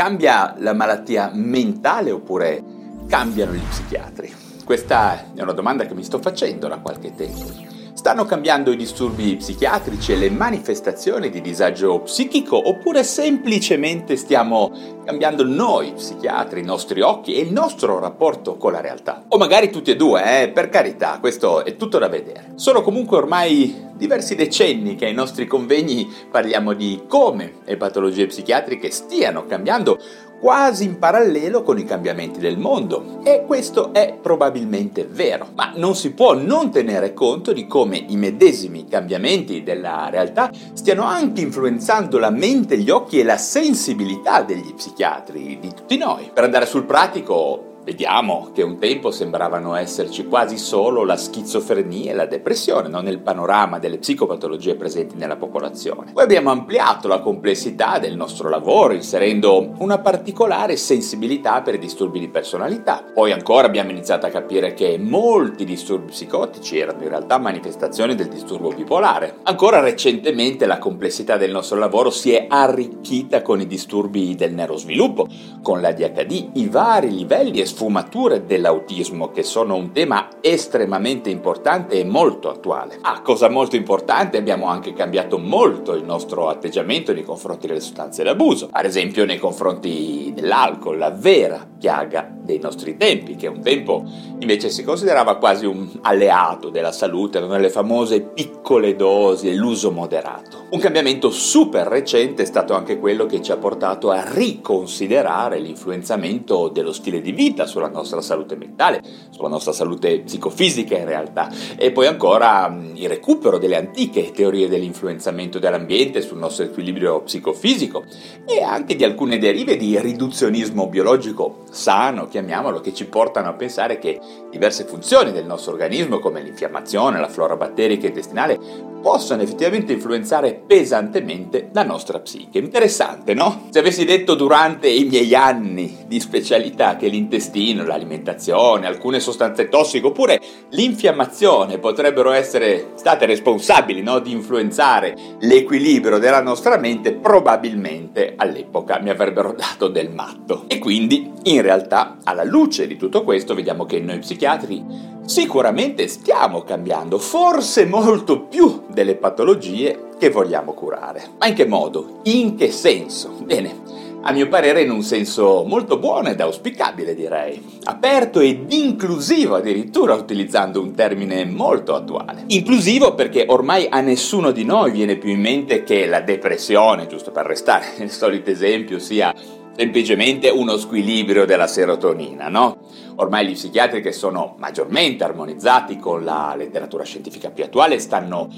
Cambia la malattia mentale oppure cambiano gli psichiatri? Questa è una domanda che mi sto facendo da qualche tempo. Stanno cambiando i disturbi psichiatrici e le manifestazioni di disagio psichico oppure semplicemente stiamo cambiando noi psichiatri, i nostri occhi e il nostro rapporto con la realtà? O magari tutti e due, eh? per carità, questo è tutto da vedere. Sono comunque ormai diversi decenni che ai nostri convegni parliamo di come le patologie psichiatriche stiano cambiando quasi in parallelo con i cambiamenti del mondo e questo è probabilmente vero, ma non si può non tenere conto di come i medesimi cambiamenti della realtà stiano anche influenzando la mente, gli occhi e la sensibilità degli psichiatri, di tutti noi. Per andare sul pratico, Vediamo che un tempo sembravano esserci quasi solo la schizofrenia e la depressione, non nel panorama delle psicopatologie presenti nella popolazione. Poi abbiamo ampliato la complessità del nostro lavoro inserendo una particolare sensibilità per i disturbi di personalità. Poi ancora abbiamo iniziato a capire che molti disturbi psicotici erano in realtà manifestazioni del disturbo bipolare. Ancora recentemente la complessità del nostro lavoro si è arricchita con i disturbi del neurosviluppo, con l'ADHD, i vari livelli e sfumature dell'autismo che sono un tema estremamente importante e molto attuale. Ah, cosa molto importante, abbiamo anche cambiato molto il nostro atteggiamento nei confronti delle sostanze d'abuso, ad esempio nei confronti dell'alcol, la vera piaga dei nostri tempi, che un tempo invece si considerava quasi un alleato della salute, erano le famose piccole dosi e l'uso moderato. Un cambiamento super recente è stato anche quello che ci ha portato a riconsiderare l'influenzamento dello stile di vita sulla nostra salute mentale, sulla nostra salute psicofisica in realtà, e poi ancora il recupero delle antiche teorie dell'influenzamento dell'ambiente sul nostro equilibrio psicofisico e anche di alcune derive di riduzionismo biologico sano, chiamiamolo, che ci portano a pensare che diverse funzioni del nostro organismo come l'infiammazione, la flora batterica intestinale possono effettivamente influenzare pesantemente la nostra psiche. Interessante, no? Se avessi detto durante i miei anni di specialità che l'intestino, l'alimentazione, alcune sostanze tossiche oppure l'infiammazione potrebbero essere state responsabili no, di influenzare l'equilibrio della nostra mente, probabilmente all'epoca mi avrebbero dato del matto. E quindi, in realtà, alla luce di tutto questo, vediamo che noi psichiatri sicuramente stiamo cambiando, forse molto più delle patologie che vogliamo curare. Ma in che modo? In che senso? Bene. A mio parere in un senso molto buono ed auspicabile direi, aperto ed inclusivo addirittura utilizzando un termine molto attuale. Inclusivo perché ormai a nessuno di noi viene più in mente che la depressione, giusto per restare nel solito esempio, sia semplicemente uno squilibrio della serotonina, no? Ormai gli psichiatri che sono maggiormente armonizzati con la letteratura scientifica più attuale stanno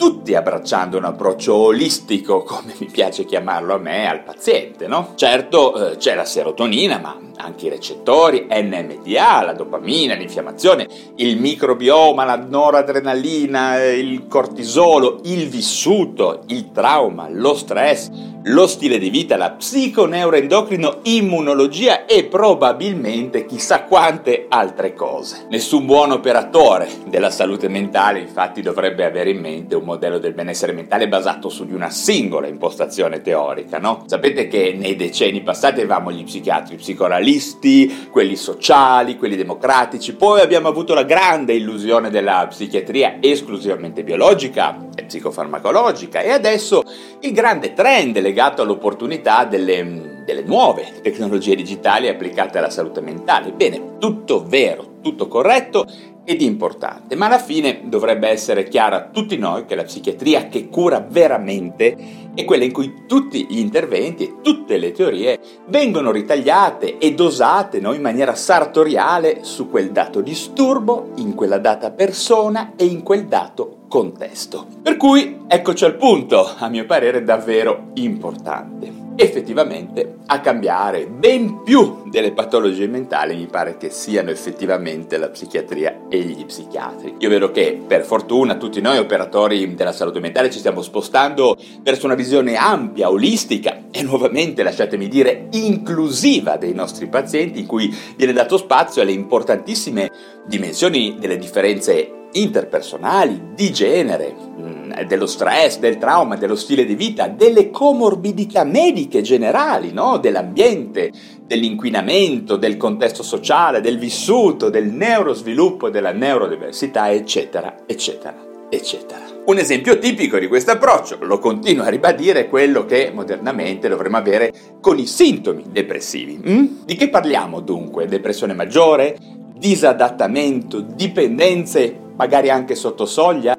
tutti abbracciando un approccio olistico, come mi piace chiamarlo a me, al paziente, no? Certo eh, c'è la serotonina, ma anche i recettori, NMDA, la dopamina, l'infiammazione, il microbioma, la noradrenalina, il cortisolo, il vissuto, il trauma, lo stress, lo stile di vita, la psiconeuroendocrino, immunologia e probabilmente chissà quante altre cose. Nessun buon operatore della salute mentale infatti dovrebbe avere in mente un modello del benessere mentale basato su di una singola impostazione teorica, no? Sapete che nei decenni passati avevamo gli psichiatri psicoanalisti, quelli sociali, quelli democratici, poi abbiamo avuto la grande illusione della psichiatria esclusivamente biologica e psicofarmacologica e adesso il grande trend legato all'opportunità delle delle nuove tecnologie digitali applicate alla salute mentale. Bene, tutto vero, tutto corretto ed importante, ma alla fine dovrebbe essere chiaro a tutti noi che la psichiatria che cura veramente è quella in cui tutti gli interventi e tutte le teorie vengono ritagliate e dosate no, in maniera sartoriale su quel dato disturbo, in quella data persona e in quel dato contesto. Per cui eccoci al punto, a mio parere davvero importante effettivamente a cambiare ben più delle patologie mentali mi pare che siano effettivamente la psichiatria e gli psichiatri. Io vedo che per fortuna tutti noi operatori della salute mentale ci stiamo spostando verso una visione ampia, olistica e nuovamente lasciatemi dire inclusiva dei nostri pazienti in cui viene dato spazio alle importantissime dimensioni delle differenze interpersonali, di genere, mm, dello stress, del trauma, dello stile di vita, delle comorbidità mediche generali, no? dell'ambiente, dell'inquinamento, del contesto sociale, del vissuto, del neurosviluppo, della neurodiversità, eccetera, eccetera, eccetera. Un esempio tipico di questo approccio, lo continuo a ribadire, è quello che modernamente dovremmo avere con i sintomi depressivi. Mm? Di che parliamo dunque? Depressione maggiore? Disadattamento? Dipendenze magari anche sotto soglia?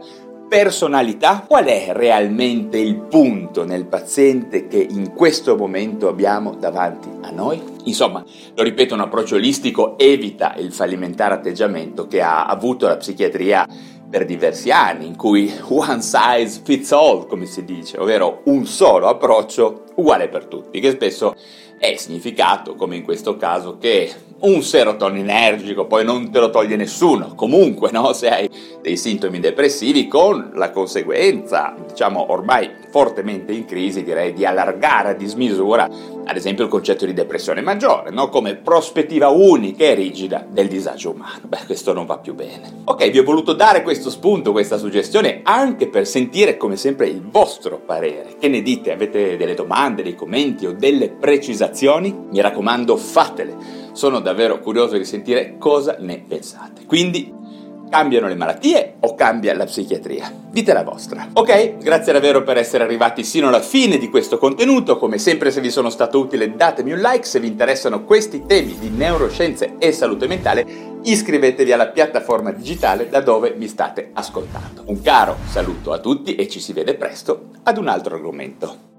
Personalità? Qual è realmente il punto nel paziente che in questo momento abbiamo davanti a noi? Insomma, lo ripeto, un approccio olistico evita il fallimentare atteggiamento che ha avuto la psichiatria per diversi anni, in cui one size fits all, come si dice, ovvero un solo approccio uguale per tutti, che spesso è significato, come in questo caso, che un serotoninergico poi non te lo toglie nessuno, comunque no? se hai dei sintomi depressivi con la conseguenza, diciamo ormai fortemente in crisi, direi di allargare a dismisura ad esempio il concetto di depressione maggiore, no? come prospettiva unica e rigida del disagio umano. Beh, questo non va più bene. Ok, vi ho voluto dare questo spunto, questa suggestione, anche per sentire come sempre il vostro parere. Che ne dite? Avete delle domande, dei commenti o delle precisazioni? Mi raccomando, fatele sono davvero curioso di sentire cosa ne pensate. Quindi cambiano le malattie o cambia la psichiatria? Dite la vostra. Ok, grazie davvero per essere arrivati sino alla fine di questo contenuto. Come sempre, se vi sono stato utile, datemi un like. Se vi interessano questi temi di neuroscienze e salute mentale, iscrivetevi alla piattaforma digitale da dove mi state ascoltando. Un caro saluto a tutti e ci si vede presto ad un altro argomento.